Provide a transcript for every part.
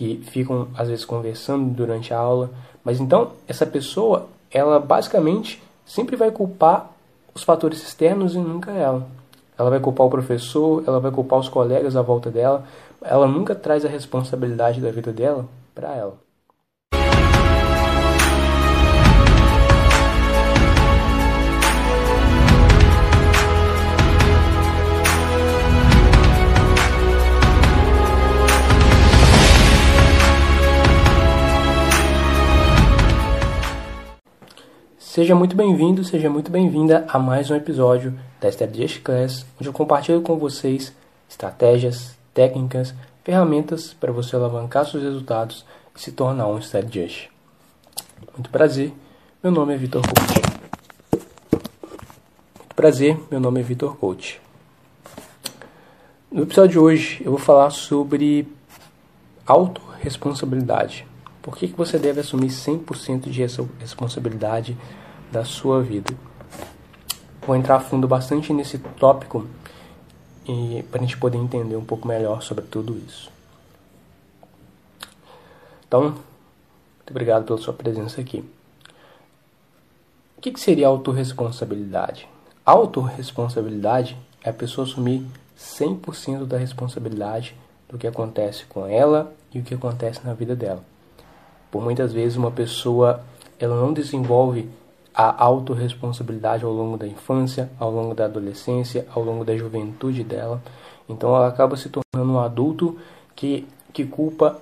que ficam às vezes conversando durante a aula, mas então essa pessoa, ela basicamente sempre vai culpar os fatores externos e nunca ela. Ela vai culpar o professor, ela vai culpar os colegas à volta dela, ela nunca traz a responsabilidade da vida dela para ela. Seja muito bem-vindo, seja muito bem-vinda a mais um episódio da Strategy Class, onde eu compartilho com vocês estratégias, técnicas, ferramentas para você alavancar seus resultados e se tornar um strategist. Muito prazer, meu nome é Vitor Coach. Muito prazer, meu nome é Vitor Coach. No episódio de hoje eu vou falar sobre autorresponsabilidade. Por que, que você deve assumir 100% de responsabilidade da sua vida? Vou entrar a fundo bastante nesse tópico e para a gente poder entender um pouco melhor sobre tudo isso. Então, muito obrigado pela sua presença aqui. O que, que seria autorresponsabilidade? Autorresponsabilidade é a pessoa assumir 100% da responsabilidade do que acontece com ela e o que acontece na vida dela. Por muitas vezes uma pessoa ela não desenvolve a autorresponsabilidade ao longo da infância, ao longo da adolescência, ao longo da juventude dela. Então ela acaba se tornando um adulto que, que culpa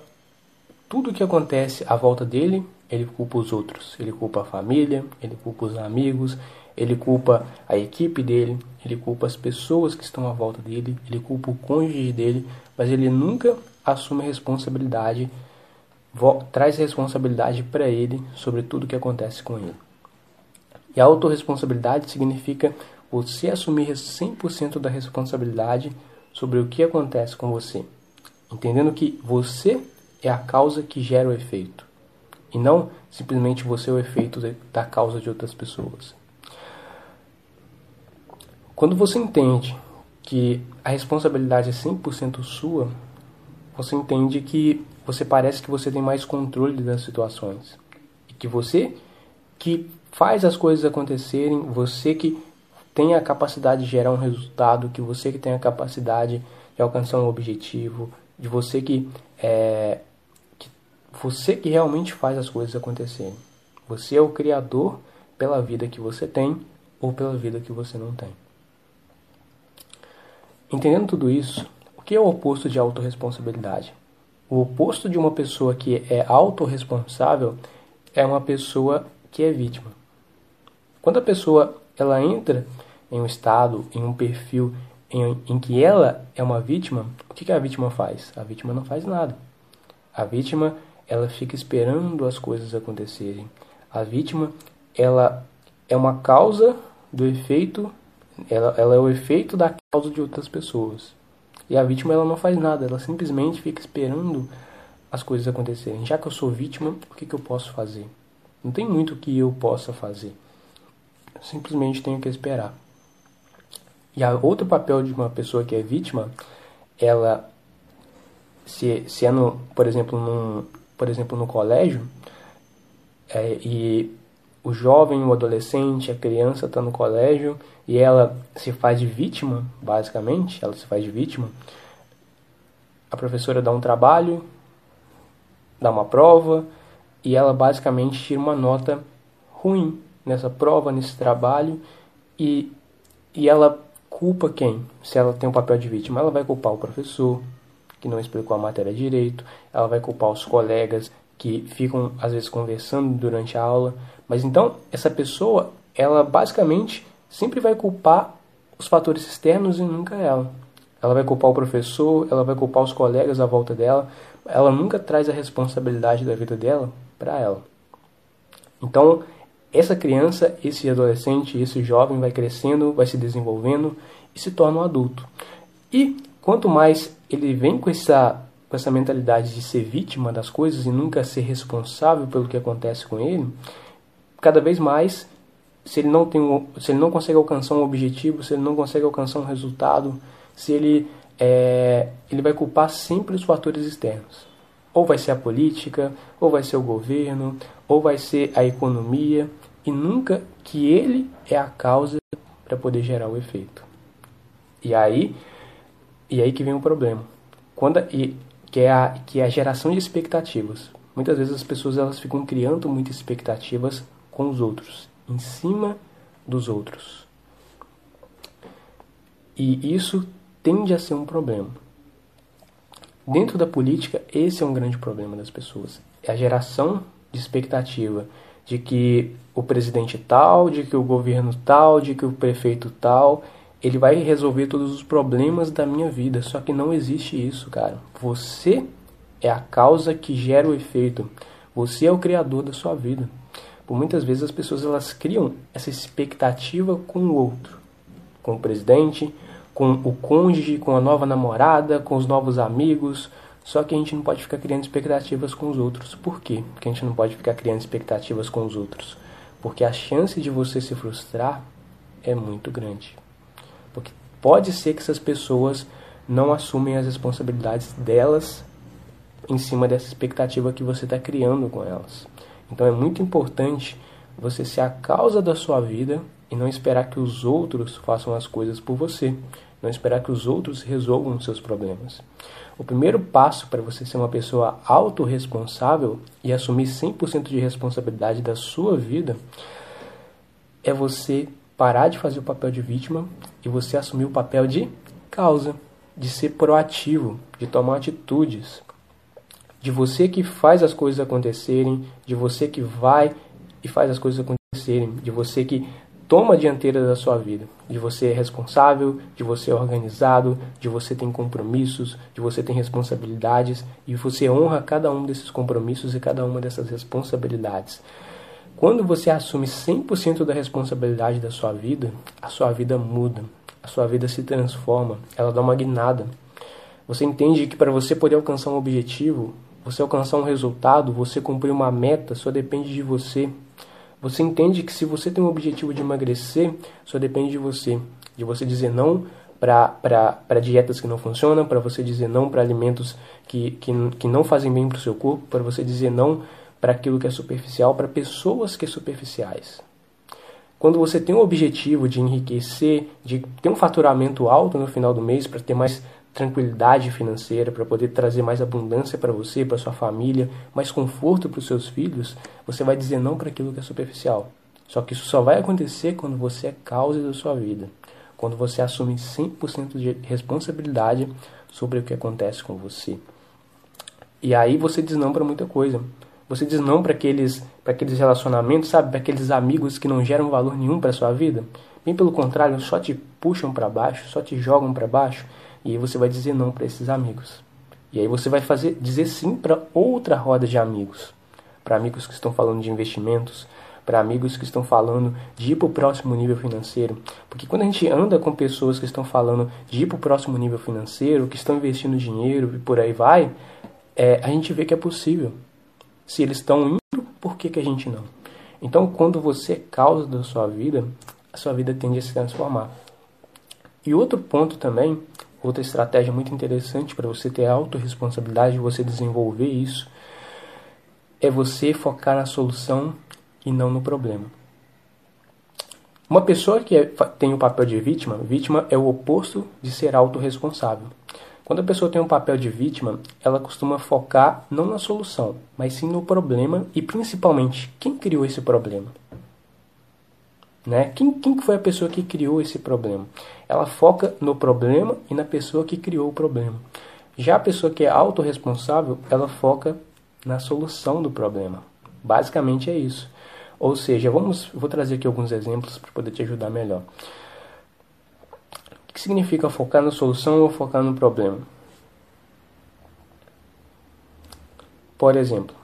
tudo o que acontece à volta dele, ele culpa os outros. Ele culpa a família, ele culpa os amigos, ele culpa a equipe dele, ele culpa as pessoas que estão à volta dele, ele culpa o cônjuge dele, mas ele nunca assume responsabilidade traz responsabilidade para ele sobre tudo que acontece com ele. E a autorresponsabilidade significa você assumir 100% da responsabilidade sobre o que acontece com você, entendendo que você é a causa que gera o efeito, e não simplesmente você é o efeito da causa de outras pessoas. Quando você entende que a responsabilidade é 100% sua, você entende que você parece que você tem mais controle das situações. E que você que faz as coisas acontecerem, você que tem a capacidade de gerar um resultado, que você que tem a capacidade de alcançar um objetivo, de você que é que você que realmente faz as coisas acontecerem. Você é o criador pela vida que você tem ou pela vida que você não tem. Entendendo tudo isso, o que é o oposto de autorresponsabilidade? O oposto de uma pessoa que é autorresponsável é uma pessoa que é vítima. Quando a pessoa ela entra em um estado, em um perfil em, em que ela é uma vítima, o que, que a vítima faz? A vítima não faz nada. A vítima ela fica esperando as coisas acontecerem. A vítima ela é uma causa do efeito, ela, ela é o efeito da causa de outras pessoas. E a vítima ela não faz nada, ela simplesmente fica esperando as coisas acontecerem. Já que eu sou vítima, o que, que eu posso fazer? Não tem muito que eu possa fazer. Eu simplesmente tenho que esperar. E a outro papel de uma pessoa que é vítima, ela se, se é no, por exemplo, num, por exemplo, no colégio, é, e o jovem, o adolescente, a criança está no colégio e ela se faz de vítima, basicamente, ela se faz de vítima. A professora dá um trabalho, dá uma prova e ela basicamente tira uma nota ruim nessa prova, nesse trabalho e, e ela culpa quem? Se ela tem um papel de vítima, ela vai culpar o professor que não explicou a matéria direito, ela vai culpar os colegas que ficam às vezes conversando durante a aula, mas então essa pessoa, ela basicamente sempre vai culpar os fatores externos e nunca ela. Ela vai culpar o professor, ela vai culpar os colegas à volta dela, ela nunca traz a responsabilidade da vida dela para ela. Então, essa criança, esse adolescente, esse jovem vai crescendo, vai se desenvolvendo e se torna um adulto. E quanto mais ele vem com essa com essa mentalidade de ser vítima das coisas e nunca ser responsável pelo que acontece com ele, cada vez mais, se ele não tem um, se ele não consegue alcançar um objetivo, se ele não consegue alcançar um resultado, se ele é, ele vai culpar sempre os fatores externos. Ou vai ser a política, ou vai ser o governo, ou vai ser a economia, e nunca que ele é a causa para poder gerar o efeito. E aí, e aí que vem o problema. Quando e, que é a que é a geração de expectativas. Muitas vezes as pessoas elas ficam criando muitas expectativas com os outros, em cima dos outros. E isso tende a ser um problema. Dentro da política, esse é um grande problema das pessoas. É a geração de expectativa de que o presidente tal, de que o governo tal, de que o prefeito tal, ele vai resolver todos os problemas da minha vida. Só que não existe isso, cara. Você é a causa que gera o efeito. Você é o criador da sua vida. Por muitas vezes as pessoas elas criam essa expectativa com o outro, com o presidente, com o cônjuge, com a nova namorada, com os novos amigos. Só que a gente não pode ficar criando expectativas com os outros. Por quê? Porque a gente não pode ficar criando expectativas com os outros. Porque a chance de você se frustrar é muito grande. Porque pode ser que essas pessoas não assumem as responsabilidades delas em cima dessa expectativa que você está criando com elas. Então é muito importante você ser a causa da sua vida e não esperar que os outros façam as coisas por você. Não esperar que os outros resolvam os seus problemas. O primeiro passo para você ser uma pessoa autorresponsável e assumir 100% de responsabilidade da sua vida é você parar de fazer o papel de vítima e você assumir o papel de causa, de ser proativo, de tomar atitudes, de você que faz as coisas acontecerem, de você que vai e faz as coisas acontecerem, de você que toma a dianteira da sua vida, de você é responsável, de você é organizado, de você tem compromissos, de você tem responsabilidades e você honra cada um desses compromissos e cada uma dessas responsabilidades. Quando você assume 100% da responsabilidade da sua vida, a sua vida muda, a sua vida se transforma, ela dá uma guinada. Você entende que para você poder alcançar um objetivo, você alcançar um resultado, você cumprir uma meta, só depende de você. Você entende que se você tem um objetivo de emagrecer, só depende de você. De você dizer não para dietas que não funcionam, para você dizer não para alimentos que, que, que não fazem bem para o seu corpo, para você dizer não para aquilo que é superficial, para pessoas que são superficiais. Quando você tem o objetivo de enriquecer, de ter um faturamento alto no final do mês, para ter mais tranquilidade financeira, para poder trazer mais abundância para você, para sua família, mais conforto para os seus filhos, você vai dizer não para aquilo que é superficial. Só que isso só vai acontecer quando você é causa da sua vida, quando você assume 100% de responsabilidade sobre o que acontece com você. E aí você diz não para muita coisa. Você diz não para aqueles, aqueles relacionamentos, sabe, para aqueles amigos que não geram valor nenhum para sua vida. Bem pelo contrário, só te puxam para baixo, só te jogam para baixo. E você vai dizer não para esses amigos. E aí você vai fazer dizer sim para outra roda de amigos. Para amigos que estão falando de investimentos, para amigos que estão falando de ir para o próximo nível financeiro. Porque quando a gente anda com pessoas que estão falando de ir para o próximo nível financeiro, que estão investindo dinheiro e por aí vai, é, a gente vê que é possível. Se eles estão indo, por que, que a gente não? Então, quando você é causa da sua vida, a sua vida tende a se transformar. E outro ponto também Outra estratégia muito interessante para você ter autorresponsabilidade de você desenvolver isso é você focar na solução e não no problema. Uma pessoa que é, tem o papel de vítima, vítima é o oposto de ser autorresponsável. Quando a pessoa tem um papel de vítima, ela costuma focar não na solução, mas sim no problema e principalmente quem criou esse problema. Né? Quem, quem foi a pessoa que criou esse problema? Ela foca no problema e na pessoa que criou o problema. Já a pessoa que é autorresponsável, ela foca na solução do problema. Basicamente é isso. Ou seja, vamos, vou trazer aqui alguns exemplos para poder te ajudar melhor. O que significa focar na solução ou focar no problema? Por exemplo,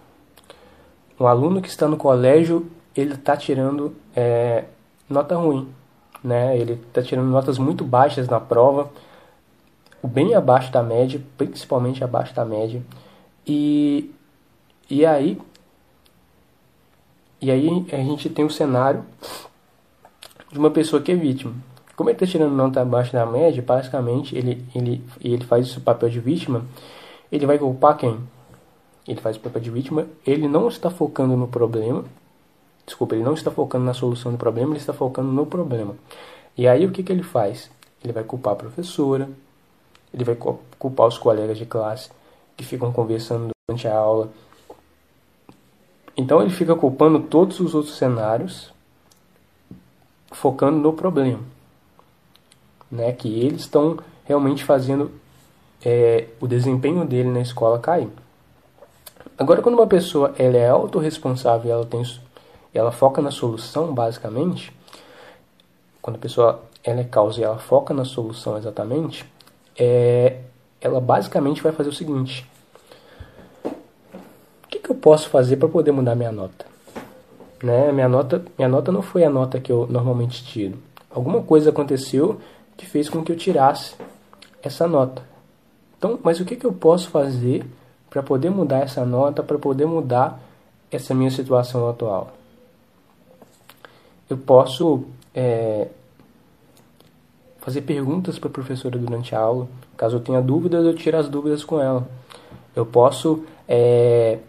um aluno que está no colégio, ele está tirando é, nota ruim, né? Ele está tirando notas muito baixas na prova, bem abaixo da média, principalmente abaixo da média. E, e aí e aí a gente tem um cenário de uma pessoa que é vítima. Como ele está tirando nota abaixo da média, basicamente ele, ele, ele faz esse papel de vítima, ele vai culpar quem? ele faz o papel de vítima, ele não está focando no problema, desculpa, ele não está focando na solução do problema, ele está focando no problema. E aí o que, que ele faz? Ele vai culpar a professora, ele vai culpar os colegas de classe que ficam conversando durante a aula. Então ele fica culpando todos os outros cenários, focando no problema, né? Que eles estão realmente fazendo é, o desempenho dele na escola cair. Agora, quando uma pessoa ela é autorresponsável, ela tem, ela foca na solução, basicamente. Quando a pessoa ela é causa e ela foca na solução exatamente, é, ela basicamente vai fazer o seguinte: o que, que eu posso fazer para poder mudar minha nota? Né? Minha nota, minha nota não foi a nota que eu normalmente tiro. Alguma coisa aconteceu que fez com que eu tirasse essa nota. Então, mas o que, que eu posso fazer para poder mudar essa nota, para poder mudar essa minha situação atual? Eu posso é, fazer perguntas para a professora durante a aula. Caso eu tenha dúvidas, eu tiro as dúvidas com ela. Eu posso é,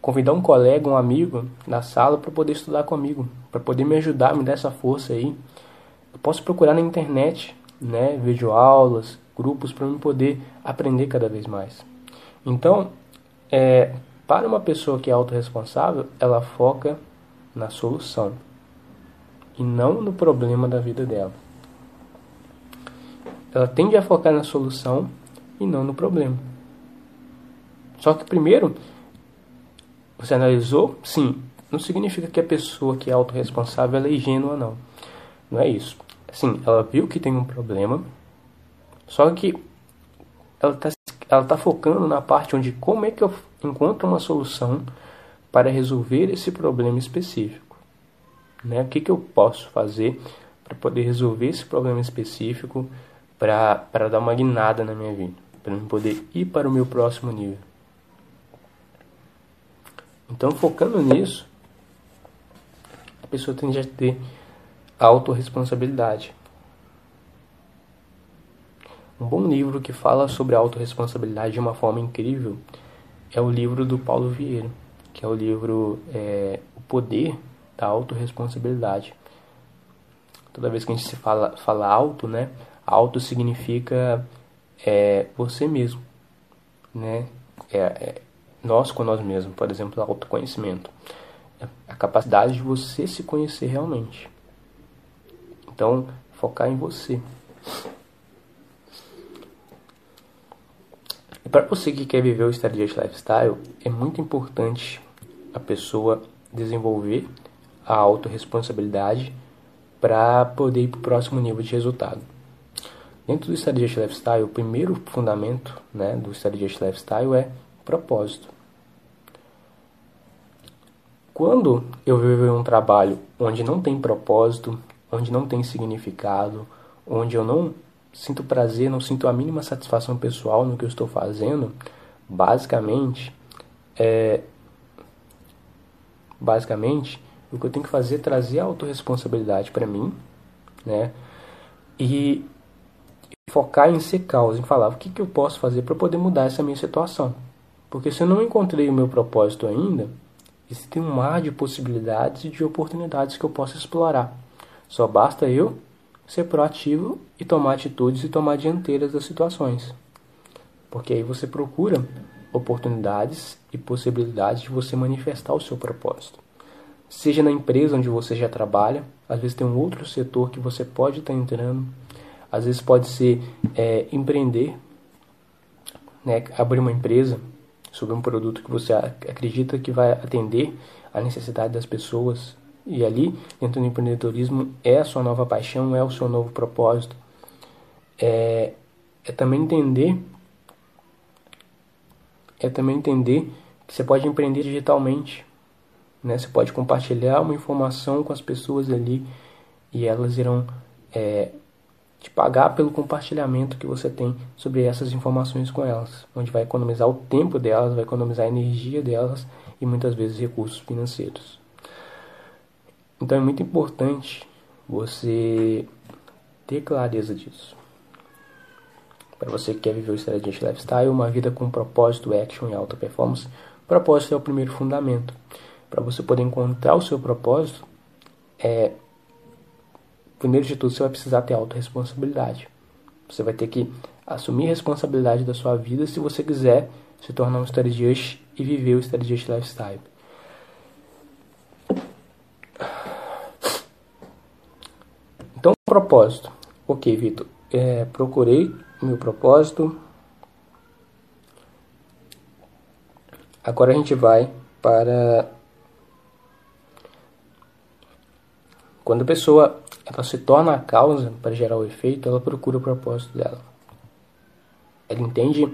convidar um colega, um amigo na sala para poder estudar comigo, para poder me ajudar, me dar essa força aí. Eu posso procurar na internet, né, videoaulas, grupos para eu poder aprender cada vez mais. Então, é, para uma pessoa que é autorresponsável, ela foca na solução e não no problema da vida dela. Ela tende a focar na solução e não no problema. Só que primeiro, você analisou? Sim. Não significa que a pessoa que é autorresponsável é ingênua, não. Não é isso. Sim, ela viu que tem um problema, só que ela está ela tá focando na parte onde como é que eu encontro uma solução para resolver esse problema específico. Né? O que, que eu posso fazer para poder resolver esse problema específico para dar uma guinada na minha vida, para eu poder ir para o meu próximo nível. Então, focando nisso, a pessoa tende a ter autorresponsabilidade. Um bom livro que fala sobre autorresponsabilidade de uma forma incrível é o livro do Paulo Vieira, que é o livro é, O Poder da Autorresponsabilidade. Toda vez que a gente se fala, fala auto, né? Auto significa é, você mesmo, né? É, é, nós com nós mesmos, por exemplo, autoconhecimento. É a capacidade de você se conhecer realmente. Então, focar em você. E para você que quer viver o Strategic Lifestyle, é muito importante a pessoa desenvolver a autorresponsabilidade para poder ir para o próximo nível de resultado. Dentro do Strategic Lifestyle, o primeiro fundamento né, do Strategic Lifestyle é propósito. Quando eu vivo um trabalho onde não tem propósito, onde não tem significado, onde eu não sinto prazer, não sinto a mínima satisfação pessoal no que eu estou fazendo, basicamente, é, basicamente, o que eu tenho que fazer é trazer a autorresponsabilidade para mim, né? E focar em ser causa, em falar o que, que eu posso fazer para poder mudar essa minha situação. Porque se eu não encontrei o meu propósito ainda, existe um mar de possibilidades e de oportunidades que eu posso explorar. Só basta eu ser proativo e tomar atitudes e tomar dianteiras das situações. Porque aí você procura oportunidades e possibilidades de você manifestar o seu propósito. Seja na empresa onde você já trabalha, às vezes tem um outro setor que você pode estar entrando, às vezes pode ser é, empreender, né, abrir uma empresa sobre um produto que você acredita que vai atender a necessidade das pessoas, e ali, dentro do empreendedorismo, é a sua nova paixão, é o seu novo propósito. É, é também entender é também entender que você pode empreender digitalmente. Né? Você pode compartilhar uma informação com as pessoas ali e elas irão é, te pagar pelo compartilhamento que você tem sobre essas informações com elas, onde vai economizar o tempo delas, vai economizar a energia delas e muitas vezes recursos financeiros. Então é muito importante você ter clareza disso. Para você que quer viver o Strategic Lifestyle, uma vida com propósito, action e alta performance, propósito é o primeiro fundamento. Para você poder encontrar o seu propósito, é, primeiro de tudo, você vai precisar ter autorresponsabilidade. Você vai ter que assumir responsabilidade da sua vida se você quiser se tornar um strategist e viver o strategist lifestyle. Então, propósito. Ok, Vitor. É, procurei meu propósito. Agora a gente vai para quando a pessoa ela se torna a causa para gerar o efeito, ela procura o propósito dela. Ela entende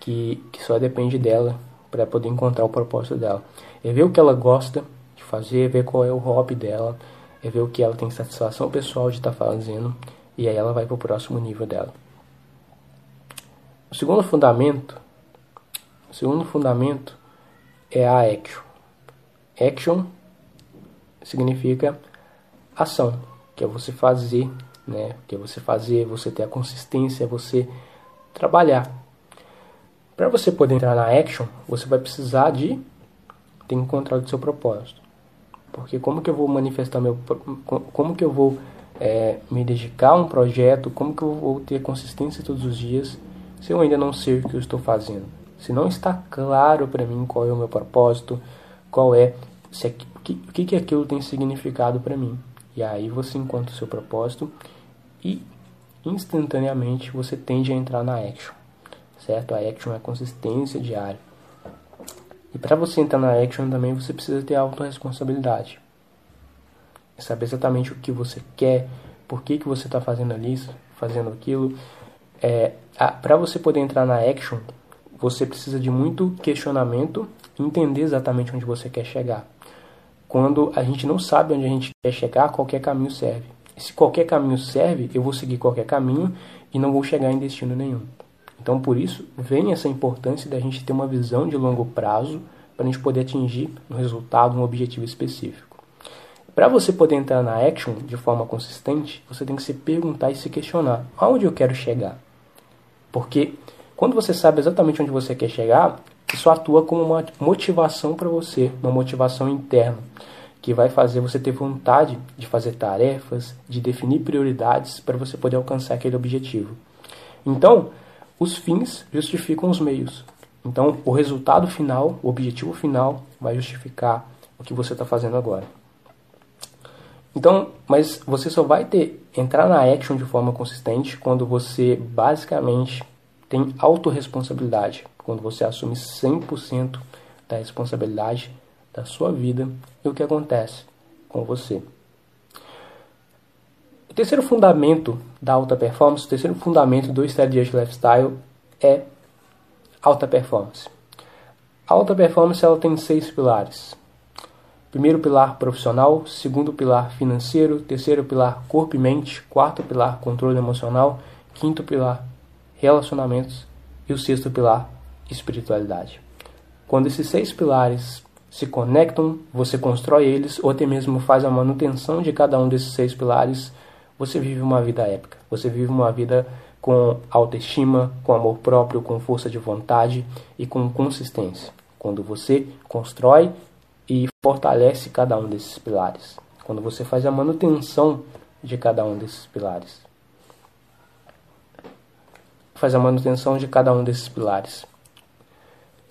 que, que só depende dela para poder encontrar o propósito dela. É ver o que ela gosta de fazer, é ver qual é o hobby dela, é ver o que ela tem satisfação pessoal de estar tá fazendo e aí ela vai para o próximo nível dela. O segundo fundamento, o segundo fundamento é a action. Action significa ação, que é você fazer, né? Que é você fazer, você ter a consistência, você trabalhar. Para você poder entrar na action, você vai precisar de ter encontrado seu propósito. Porque como que eu vou manifestar meu como que eu vou é, me dedicar a um projeto, como que eu vou ter consistência todos os dias se eu ainda não sei o que eu estou fazendo? Se não está claro para mim qual é o meu propósito, qual é se é, o que, que aquilo tem significado para mim. E aí você encontra o seu propósito e instantaneamente você tende a entrar na action certo? A action é a consistência diária. E para você entrar na action também você precisa ter autorresponsabilidade. Saber exatamente o que você quer, por que, que você está fazendo isso, fazendo aquilo. É, para você poder entrar na action, você precisa de muito questionamento entender exatamente onde você quer chegar. Quando a gente não sabe onde a gente quer chegar, qualquer caminho serve. Se qualquer caminho serve, eu vou seguir qualquer caminho e não vou chegar em destino nenhum. Então, por isso, vem essa importância da gente ter uma visão de longo prazo para a gente poder atingir um resultado, um objetivo específico. Para você poder entrar na action de forma consistente, você tem que se perguntar e se questionar: aonde eu quero chegar? Porque quando você sabe exatamente onde você quer chegar, isso atua como uma motivação para você, uma motivação interna, que vai fazer você ter vontade de fazer tarefas, de definir prioridades para você poder alcançar aquele objetivo. Então, os fins justificam os meios. Então, o resultado final, o objetivo final, vai justificar o que você está fazendo agora. Então, mas você só vai ter entrar na action de forma consistente quando você basicamente tem autorresponsabilidade, quando você assume 100% da responsabilidade da sua vida e o que acontece com você. O terceiro fundamento da alta performance, o terceiro fundamento do Strategy Lifestyle é alta performance. A alta performance ela tem seis pilares. Primeiro pilar profissional, segundo pilar financeiro, terceiro pilar corpo e mente, quarto pilar controle emocional, quinto pilar relacionamentos e o sexto pilar espiritualidade. Quando esses seis pilares se conectam, você constrói eles ou até mesmo faz a manutenção de cada um desses seis pilares você vive uma vida épica. Você vive uma vida com autoestima, com amor próprio, com força de vontade e com consistência. Quando você constrói e fortalece cada um desses pilares. Quando você faz a manutenção de cada um desses pilares. Faz a manutenção de cada um desses pilares.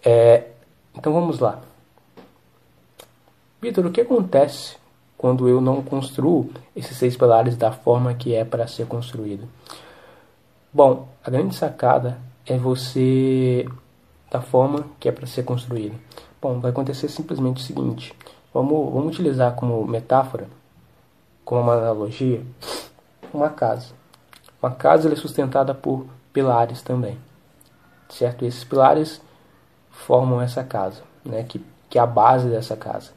É, então vamos lá. Vitor, o que acontece quando eu não construo esses seis pilares da forma que é para ser construído. Bom, a grande sacada é você da forma que é para ser construído. Bom, vai acontecer simplesmente o seguinte: vamos, vamos utilizar como metáfora, como uma analogia, uma casa. Uma casa é sustentada por pilares também, certo? Esses pilares formam essa casa, né? Que, que é a base dessa casa.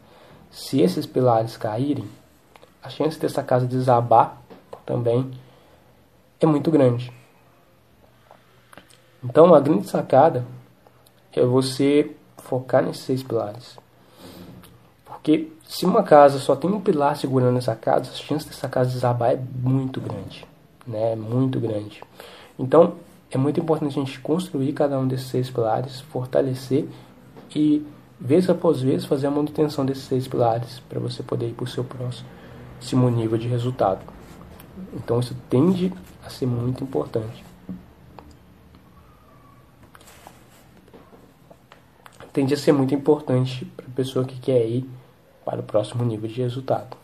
Se esses pilares caírem, a chance dessa casa desabar também é muito grande. Então, a grande sacada é você focar nesses seis pilares. Porque se uma casa só tem um pilar segurando essa casa, a chance dessa casa desabar é muito grande. Né? É muito grande. Então, é muito importante a gente construir cada um desses seis pilares, fortalecer e vez após vez, fazer a manutenção desses seis pilares para você poder ir para o seu próximo nível de resultado. Então isso tende a ser muito importante. Tende a ser muito importante para a pessoa que quer ir para o próximo nível de resultado.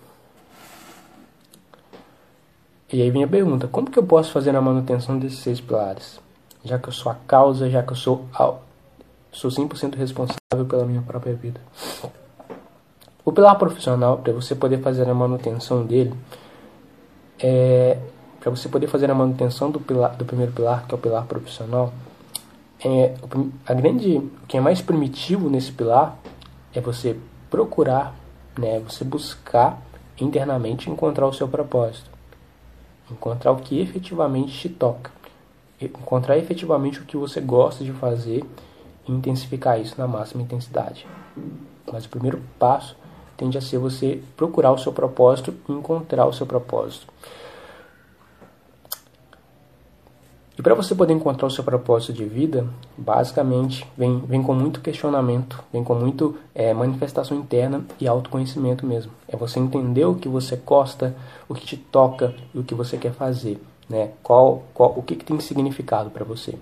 E aí vem a pergunta: como que eu posso fazer a manutenção desses seis pilares? Já que eu sou a causa, já que eu sou, sou 100% responsável pela minha própria vida. O pilar profissional, para você poder fazer a manutenção dele, é, para você poder fazer a manutenção do, pilar, do primeiro pilar, que é o pilar profissional, é, a grande, o que é mais primitivo nesse pilar é você procurar, né, você buscar internamente encontrar o seu propósito encontrar o que efetivamente te toca, encontrar efetivamente o que você gosta de fazer e intensificar isso na máxima intensidade. Mas o primeiro passo tende a ser você procurar o seu propósito e encontrar o seu propósito. E para você poder encontrar o seu propósito de vida, basicamente vem, vem com muito questionamento, vem com muito é, manifestação interna e autoconhecimento mesmo. É você entender o que você gosta, o que te toca e o que você quer fazer, né? Qual, qual o que, que tem significado para você.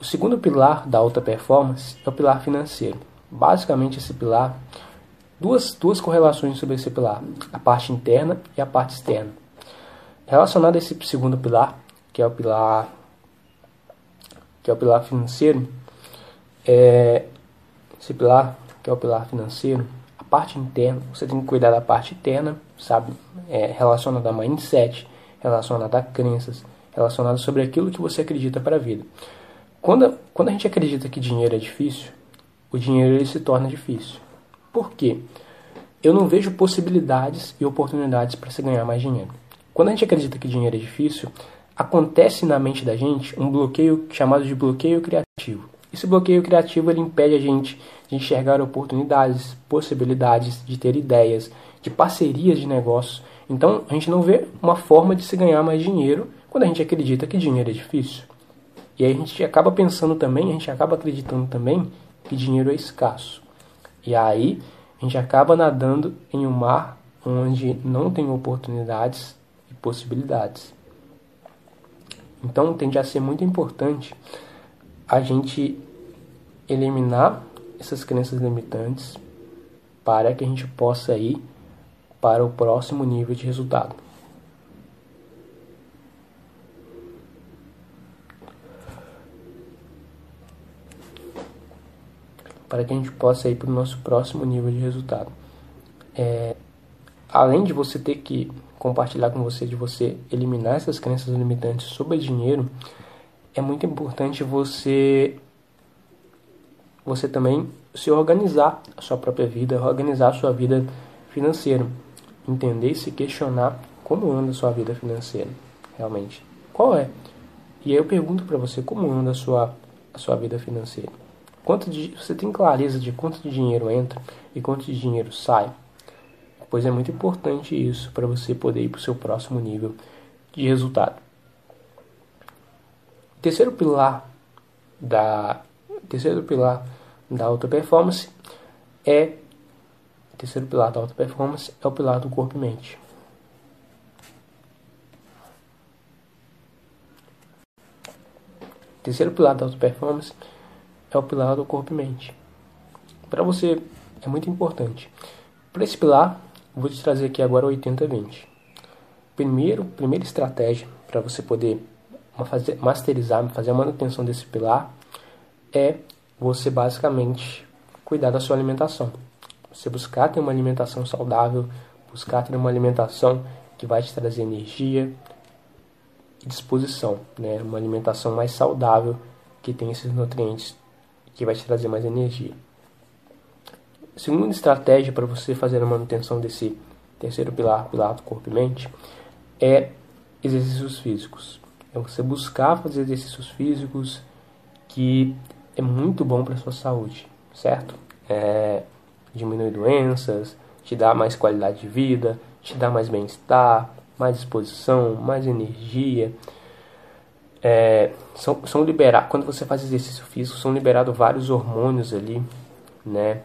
O segundo pilar da alta performance é o pilar financeiro. Basicamente esse pilar, duas, duas correlações sobre esse pilar, a parte interna e a parte externa. Relacionado a esse segundo pilar, que é o pilar que é o pilar financeiro, é, esse pilar que é o pilar financeiro, a parte interna, você tem que cuidar da parte interna, sabe, é, relacionada a mindset, relacionada a crenças, relacionada sobre aquilo que você acredita para a vida. Quando, quando a gente acredita que dinheiro é difícil, o dinheiro ele se torna difícil. Por quê? Eu não vejo possibilidades e oportunidades para se ganhar mais dinheiro. Quando a gente acredita que dinheiro é difícil, acontece na mente da gente um bloqueio chamado de bloqueio criativo. Esse bloqueio criativo ele impede a gente de enxergar oportunidades, possibilidades, de ter ideias, de parcerias de negócios. Então a gente não vê uma forma de se ganhar mais dinheiro quando a gente acredita que dinheiro é difícil. E aí a gente acaba pensando também, a gente acaba acreditando também que dinheiro é escasso. E aí a gente acaba nadando em um mar onde não tem oportunidades e possibilidades. Então tende a ser muito importante a gente eliminar essas crenças limitantes para que a gente possa ir para o próximo nível de resultado. Para que a gente possa ir para o nosso próximo nível de resultado. É, além de você ter que compartilhar com você, de você eliminar essas crenças limitantes sobre dinheiro, é muito importante você você também se organizar a sua própria vida, organizar a sua vida financeira, entender e se questionar como anda a sua vida financeira, realmente. Qual é? E aí eu pergunto para você como anda a sua a sua vida financeira. Quanto de, você tem clareza de quanto de dinheiro entra e quanto de dinheiro sai? Pois é muito importante isso para você poder ir para o seu próximo nível de resultado. Terceiro pilar da terceiro pilar da alta performance é terceiro pilar da alta performance é o pilar do corpo e mente. Terceiro pilar da alta performance é o pilar do corpo e mente. Para você é muito importante. Para esse pilar, Vou te trazer aqui agora 80-20. Primeiro, primeira estratégia para você poder fazer, masterizar, fazer a manutenção desse pilar é você basicamente cuidar da sua alimentação. Você buscar ter uma alimentação saudável, buscar ter uma alimentação que vai te trazer energia e disposição, né? Uma alimentação mais saudável que tem esses nutrientes que vai te trazer mais energia. Segunda estratégia para você fazer a manutenção desse terceiro pilar, pilar do corpo e mente, é exercícios físicos. É você buscar fazer exercícios físicos que é muito bom para sua saúde, certo? É, diminui doenças, te dá mais qualidade de vida, te dá mais bem-estar, mais disposição, mais energia. É, são, são liberados, quando você faz exercício físico, são liberados vários hormônios ali, né?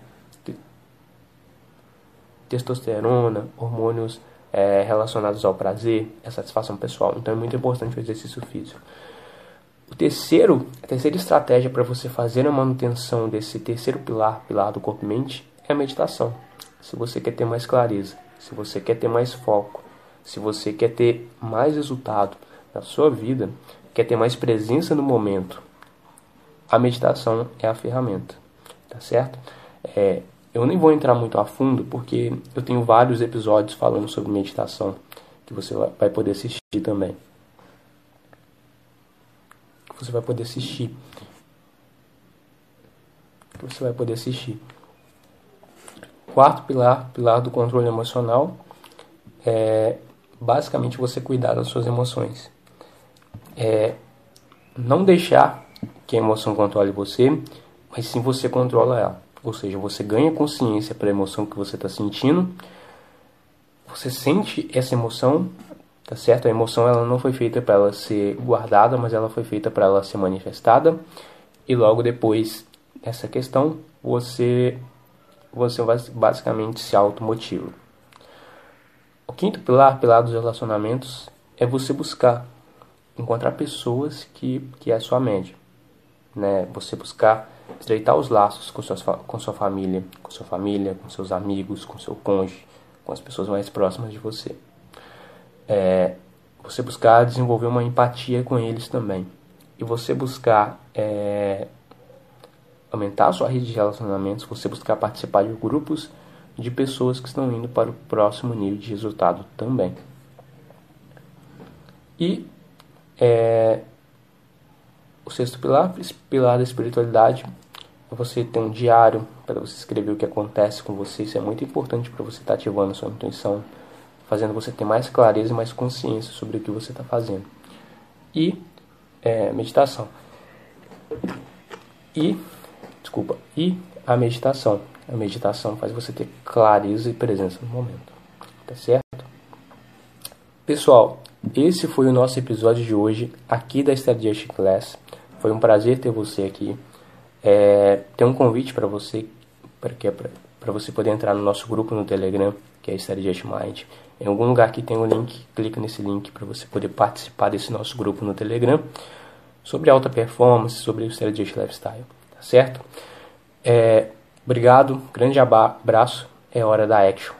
Testosterona, hormônios é, relacionados ao prazer, à satisfação pessoal. Então é muito importante o exercício físico. O terceiro, a terceira estratégia para você fazer a manutenção desse terceiro pilar, pilar do corpo-mente, é a meditação. Se você quer ter mais clareza, se você quer ter mais foco, se você quer ter mais resultado na sua vida, quer ter mais presença no momento, a meditação é a ferramenta, tá certo? É, eu nem vou entrar muito a fundo porque eu tenho vários episódios falando sobre meditação que você vai poder assistir também. Você vai poder assistir. Você vai poder assistir. Quarto pilar, pilar do controle emocional, é basicamente você cuidar das suas emoções. É não deixar que a emoção controle você, mas sim você controla ela. Ou seja, você ganha consciência para a emoção que você está sentindo, você sente essa emoção, tá certo? A emoção ela não foi feita para ela ser guardada, mas ela foi feita para ela ser manifestada. E logo depois dessa questão, você você basicamente se automotiva. O quinto pilar, pilar dos relacionamentos, é você buscar encontrar pessoas que que é a sua média, né? Você buscar estreitar os laços com, suas, com sua família, com sua família, com seus amigos, com seu cônjuge, com as pessoas mais próximas de você. É, você buscar desenvolver uma empatia com eles também. E você buscar é, aumentar a sua rede de relacionamentos, você buscar participar de grupos de pessoas que estão indo para o próximo nível de resultado também. E é, o sexto pilar, pilar da espiritualidade, você ter um diário para você escrever o que acontece com você. Isso é muito importante para você estar tá ativando a sua intuição, fazendo você ter mais clareza e mais consciência sobre o que você está fazendo. E é, meditação. E, desculpa, e a meditação. A meditação faz você ter clareza e presença no momento. Tá certo? Pessoal, esse foi o nosso episódio de hoje aqui da Strategy Class. Foi um prazer ter você aqui. É, tem um convite para você, para para você poder entrar no nosso grupo no Telegram, que é Strategy Mind. Em algum lugar aqui tem um link, clica nesse link para você poder participar desse nosso grupo no Telegram sobre alta performance, sobre o Strategy Lifestyle, tá certo? É, obrigado, grande abraço, é hora da action.